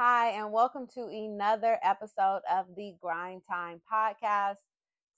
Hi, and welcome to another episode of the Grind Time Podcast.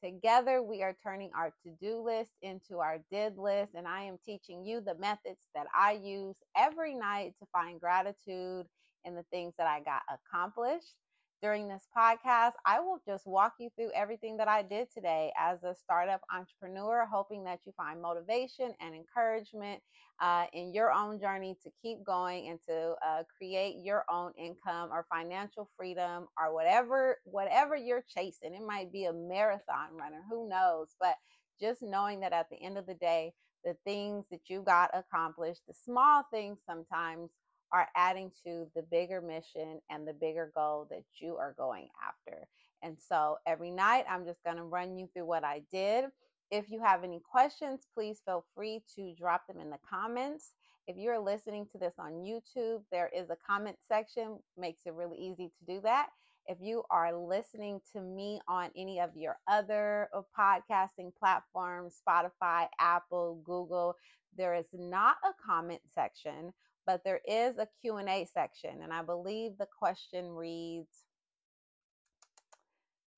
Together, we are turning our to do list into our did list, and I am teaching you the methods that I use every night to find gratitude in the things that I got accomplished during this podcast, I will just walk you through everything that I did today as a startup entrepreneur, hoping that you find motivation and encouragement uh, in your own journey to keep going and to uh, create your own income or financial freedom or whatever whatever you're chasing. It might be a marathon runner, who knows? But just knowing that at the end of the day, the things that you got accomplished, the small things sometimes are adding to the bigger mission and the bigger goal that you are going after. And so every night, I'm just going to run you through what I did. If you have any questions, please feel free to drop them in the comments. If you're listening to this on YouTube, there is a comment section, makes it really easy to do that. If you are listening to me on any of your other uh, podcasting platforms, Spotify, Apple, Google, there is not a comment section but there is a Q&A section and I believe the question reads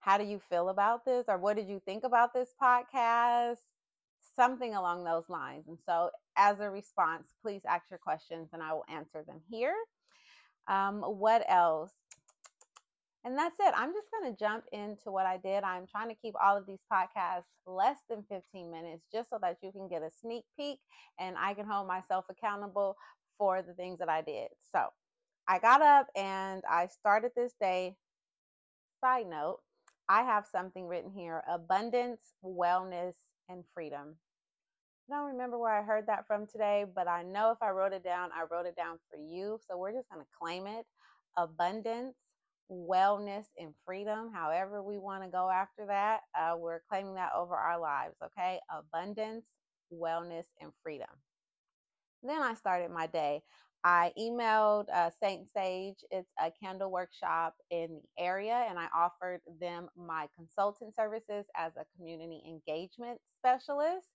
how do you feel about this? or what did you think about this podcast? Something along those lines and so as a response please ask your questions and i will answer them here. Um, what else? And that's it. I'm just going to jump into what i did. I'm trying to keep all of these podcasts less than 15 minutes just so that you can get a sneak peek and i can hold myself accountable for the things that I did. So I got up and I started this day. Side note, I have something written here abundance, wellness, and freedom. I don't remember where I heard that from today, but I know if I wrote it down, I wrote it down for you. So we're just going to claim it abundance, wellness, and freedom. However, we want to go after that, uh, we're claiming that over our lives. Okay. Abundance, wellness, and freedom. Then I started my day. I emailed uh, Saint Sage. It's a candle workshop in the area, and I offered them my consultant services as a community engagement specialist,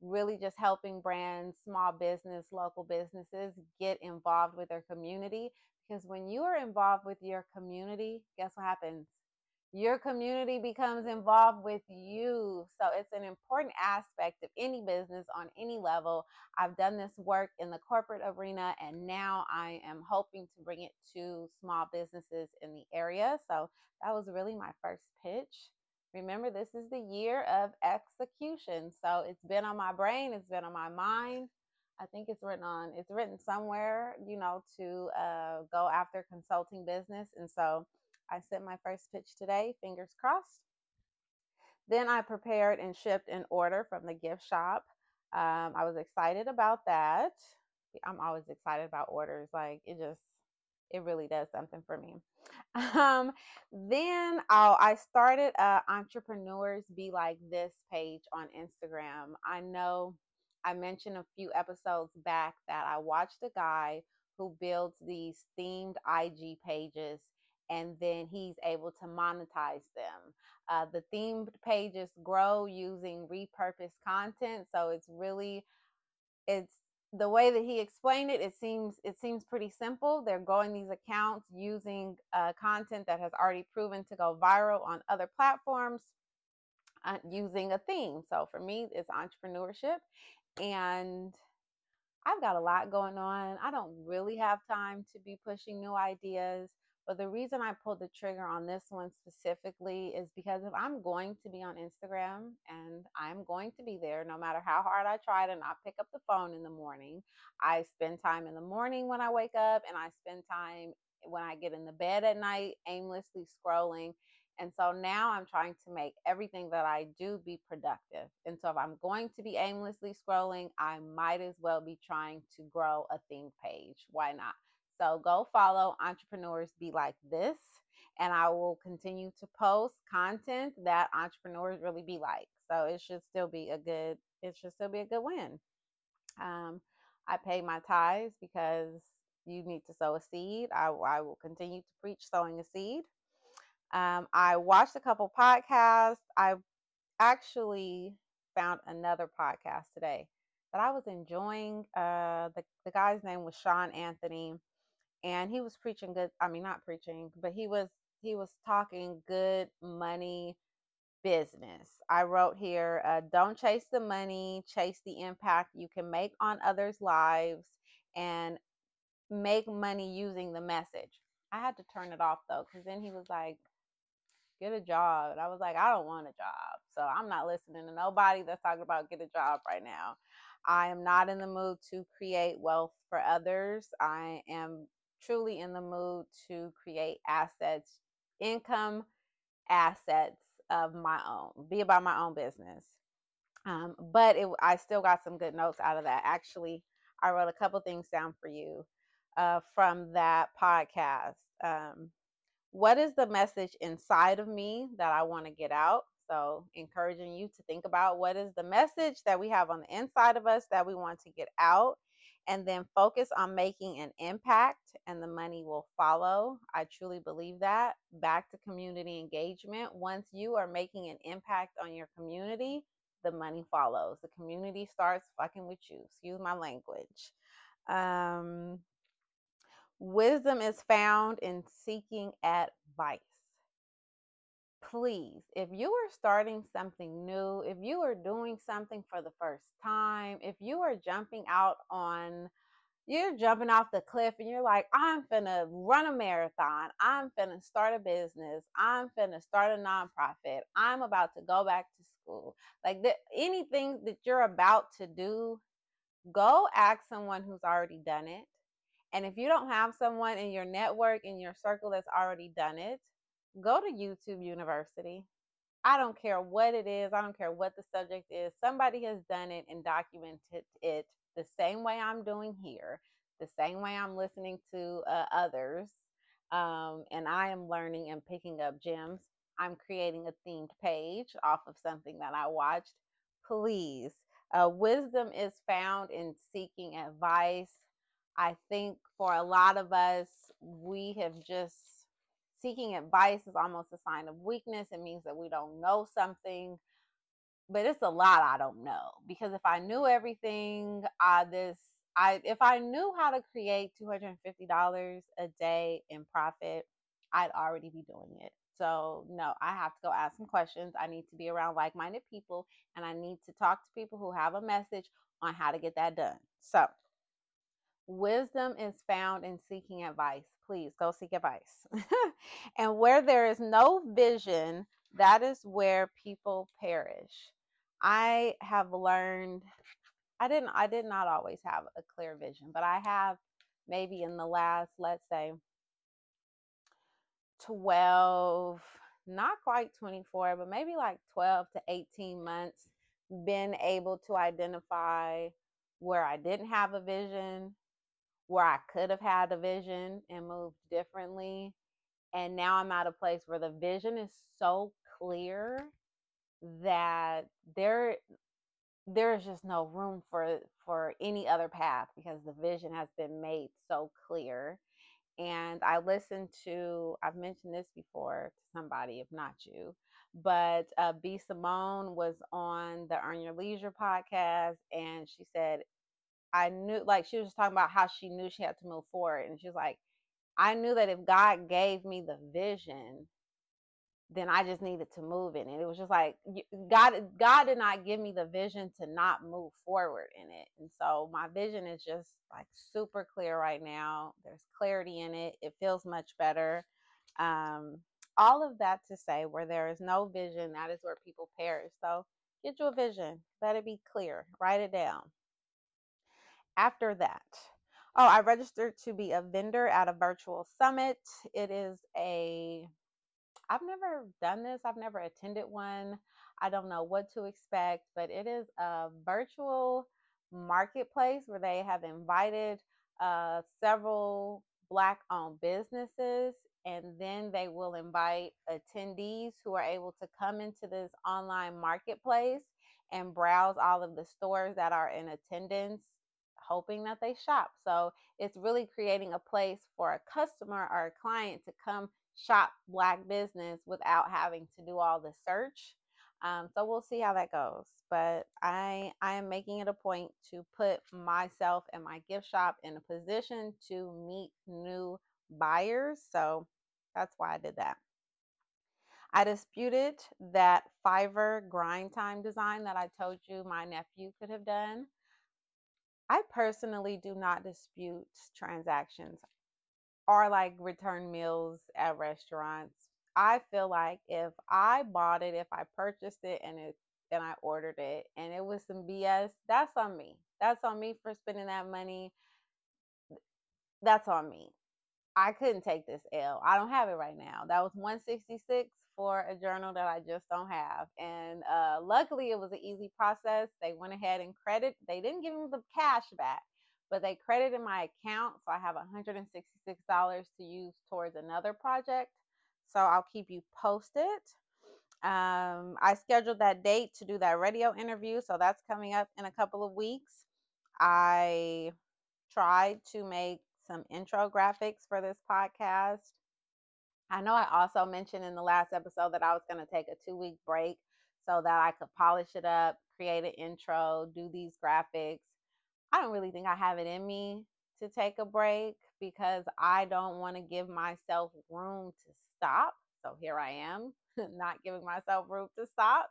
really just helping brands, small business, local businesses get involved with their community. Because when you are involved with your community, guess what happens? Your community becomes involved with you. So it's an important aspect of any business on any level. I've done this work in the corporate arena and now I am hoping to bring it to small businesses in the area. So that was really my first pitch. Remember, this is the year of execution. So it's been on my brain, it's been on my mind. I think it's written on, it's written somewhere, you know, to uh, go after consulting business. And so I sent my first pitch today, fingers crossed. Then I prepared and shipped an order from the gift shop. Um, I was excited about that. I'm always excited about orders. Like it just, it really does something for me. Um, then I'll, I started Entrepreneurs Be Like This page on Instagram. I know I mentioned a few episodes back that I watched a guy who builds these themed IG pages and then he's able to monetize them. Uh, the themed pages grow using repurposed content, so it's really it's the way that he explained it. It seems it seems pretty simple. They're growing these accounts using uh, content that has already proven to go viral on other platforms. Uh, using a theme. So for me, it's entrepreneurship. And I've got a lot going on. I don't really have time to be pushing new ideas. But the reason I pulled the trigger on this one specifically is because if I'm going to be on Instagram and I'm going to be there, no matter how hard I try to not pick up the phone in the morning, I spend time in the morning when I wake up and I spend time when I get in the bed at night aimlessly scrolling. And so now I'm trying to make everything that I do be productive. And so if I'm going to be aimlessly scrolling, I might as well be trying to grow a theme page. Why not? So go follow Entrepreneurs Be Like This, and I will continue to post content that entrepreneurs really be like. So it should still be a good, it should still be a good win. Um, I pay my tithes because you need to sow a seed. I, I will continue to preach sowing a seed. Um, I watched a couple podcasts. I actually found another podcast today that I was enjoying. Uh, the, the guy's name was Sean Anthony and he was preaching good i mean not preaching but he was he was talking good money business. I wrote here uh, don't chase the money chase the impact you can make on others lives and make money using the message. I had to turn it off though because then he was like get a job and i was like i don't want a job so i'm not listening to nobody that's talking about get a job right now. I am not in the mood to create wealth for others. I am truly in the mood to create assets, income assets of my own, be about my own business. Um, but it, I still got some good notes out of that. Actually, I wrote a couple things down for you uh, from that podcast. Um, what is the message inside of me that I want to get out? So, encouraging you to think about what is the message that we have on the inside of us that we want to get out and then focus on making an impact and the money will follow. I truly believe that. Back to community engagement. Once you are making an impact on your community, the money follows. The community starts fucking with you. Excuse my language. Um, wisdom is found in seeking advice. Please, if you are starting something new, if you are doing something for the first time, if you are jumping out on you're jumping off the cliff and you're like, I'm finna run a marathon. I'm finna start a business. I'm finna start a nonprofit. I'm about to go back to school. Like the, anything that you're about to do, go ask someone who's already done it. And if you don't have someone in your network, in your circle that's already done it, go to YouTube University. I don't care what it is, I don't care what the subject is. Somebody has done it and documented it the same way I'm doing here, the same way I'm listening to uh, others. Um, and I am learning and picking up gems. I'm creating a themed page off of something that I watched. Please, uh, wisdom is found in seeking advice. I think for a lot of us, we have just seeking advice is almost a sign of weakness. It means that we don't know something but it's a lot I don't know because if I knew everything, I this I if I knew how to create two hundred and fifty dollars a day in profit, I'd already be doing it. So no, I have to go ask some questions. I need to be around like-minded people, and I need to talk to people who have a message on how to get that done. So wisdom is found in seeking advice. Please go seek advice. and where there is no vision, that is where people perish. I have learned I didn't I did not always have a clear vision, but I have maybe in the last let's say 12 not quite 24 but maybe like 12 to 18 months been able to identify where I didn't have a vision, where I could have had a vision and moved differently. And now I'm at a place where the vision is so clear that there there is just no room for for any other path because the vision has been made so clear and i listened to i've mentioned this before to somebody if not you but uh, b simone was on the earn your leisure podcast and she said i knew like she was talking about how she knew she had to move forward and she was like i knew that if god gave me the vision then I just needed to move in it. It was just like God God did not give me the vision to not move forward in it. And so my vision is just like super clear right now. There's clarity in it. It feels much better. Um, all of that to say where there is no vision, that is where people perish. So get you a vision. Let it be clear. Write it down. After that, oh, I registered to be a vendor at a virtual summit. It is a I've never done this, I've never attended one. I don't know what to expect, but it is a virtual marketplace where they have invited uh, several Black owned businesses, and then they will invite attendees who are able to come into this online marketplace and browse all of the stores that are in attendance hoping that they shop. So it's really creating a place for a customer or a client to come shop black business without having to do all the search. Um, so we'll see how that goes. But I I am making it a point to put myself and my gift shop in a position to meet new buyers. So that's why I did that. I disputed that Fiverr grind time design that I told you my nephew could have done. I personally do not dispute transactions or like return meals at restaurants. I feel like if I bought it, if I purchased it and it and I ordered it and it was some BS, that's on me. That's on me for spending that money. That's on me. I couldn't take this L. I don't have it right now. That was 166 for a journal that I just don't have. And uh, luckily, it was an easy process. They went ahead and credit. They didn't give me the cash back, but they credited my account. So I have $166 to use towards another project. So I'll keep you posted. Um, I scheduled that date to do that radio interview. So that's coming up in a couple of weeks. I tried to make some intro graphics for this podcast. I know I also mentioned in the last episode that I was going to take a two week break so that I could polish it up, create an intro, do these graphics. I don't really think I have it in me to take a break because I don't want to give myself room to stop. So here I am, not giving myself room to stop.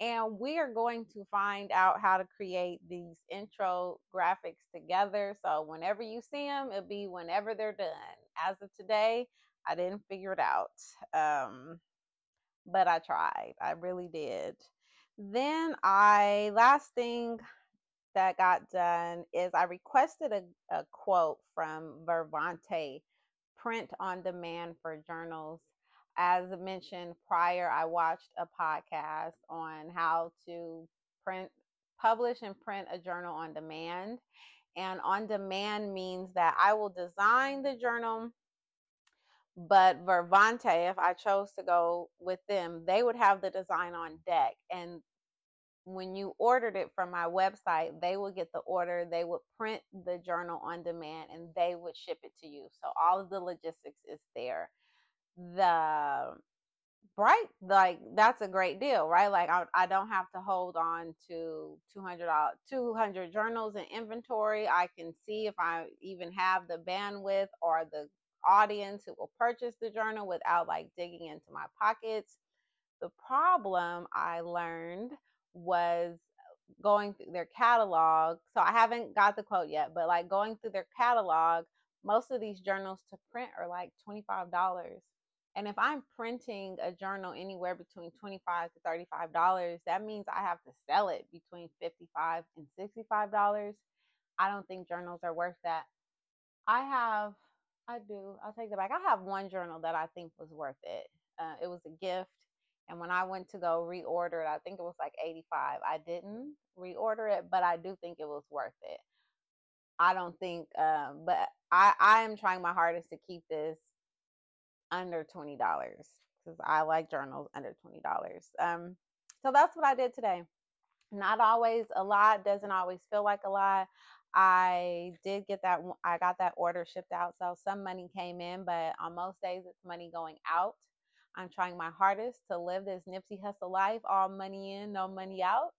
And we are going to find out how to create these intro graphics together. So whenever you see them, it'll be whenever they're done. As of today, I didn't figure it out. Um, but I tried. I really did. Then I, last thing that got done is I requested a, a quote from Vervante, print on demand for journals. As mentioned prior, I watched a podcast on how to print, publish, and print a journal on demand. And on demand means that I will design the journal but Vervante, if I chose to go with them, they would have the design on deck. And when you ordered it from my website, they would get the order, they would print the journal on demand, and they would ship it to you. So all of the logistics is there. The bright like that's a great deal right like I, I don't have to hold on to 200 200 journals in inventory i can see if i even have the bandwidth or the audience who will purchase the journal without like digging into my pockets. The problem I learned was going through their catalog. So I haven't got the quote yet, but like going through their catalog, most of these journals to print are like $25. And if I'm printing a journal anywhere between 25 to $35, that means I have to sell it between 55 and $65. I don't think journals are worth that. I have I do. I'll take that back. I have one journal that I think was worth it. Uh, it was a gift. And when I went to go reorder it, I think it was like 85. I didn't reorder it, but I do think it was worth it. I don't think, um, but I, I am trying my hardest to keep this under $20 because I like journals under $20. Um, so that's what I did today. Not always a lot, doesn't always feel like a lot. I did get that I got that order shipped out. So some money came in, but on most days it's money going out. I'm trying my hardest to live this Nipsey Hussle life, all money in, no money out.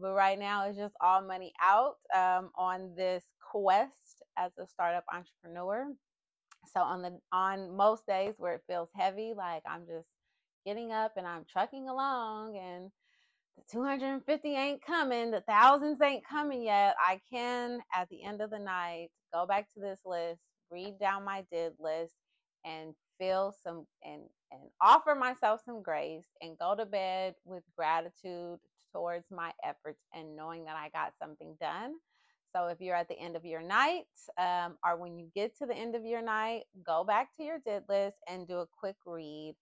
But right now it's just all money out um, on this quest as a startup entrepreneur. So on the on most days where it feels heavy, like I'm just getting up and I'm trucking along and the 250 ain't coming, the thousands ain't coming yet. I can, at the end of the night, go back to this list, read down my did list, and feel some and and offer myself some grace and go to bed with gratitude towards my efforts and knowing that I got something done. So if you're at the end of your night, um, or when you get to the end of your night, go back to your did list and do a quick read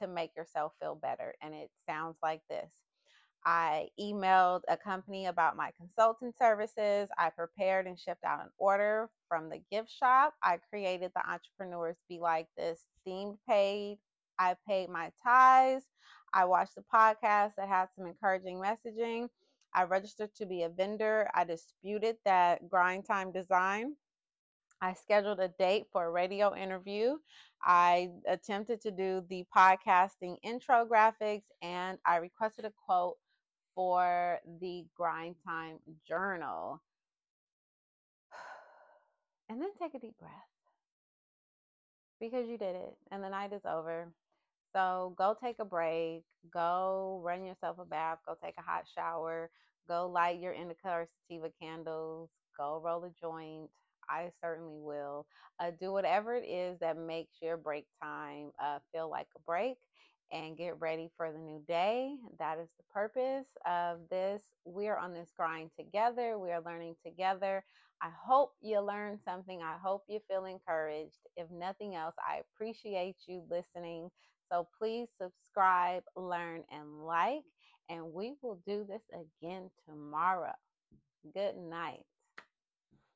to make yourself feel better. And it sounds like this. I emailed a company about my consulting services. I prepared and shipped out an order from the gift shop. I created the Entrepreneurs Be Like This themed page. I paid my tithes. I watched the podcast that had some encouraging messaging. I registered to be a vendor. I disputed that grind time design. I scheduled a date for a radio interview. I attempted to do the podcasting intro graphics and I requested a quote for the grind time journal. And then take a deep breath. because you did it and the night is over. So go take a break, go run yourself a bath, go take a hot shower, go light your indica or sativa candles, go roll a joint. I certainly will. Uh, do whatever it is that makes your break time uh, feel like a break and get ready for the new day. That is the purpose of this. We are on this grind together, we are learning together. I hope you learned something. I hope you feel encouraged. If nothing else, I appreciate you listening. So please subscribe, learn, and like. And we will do this again tomorrow. Good night.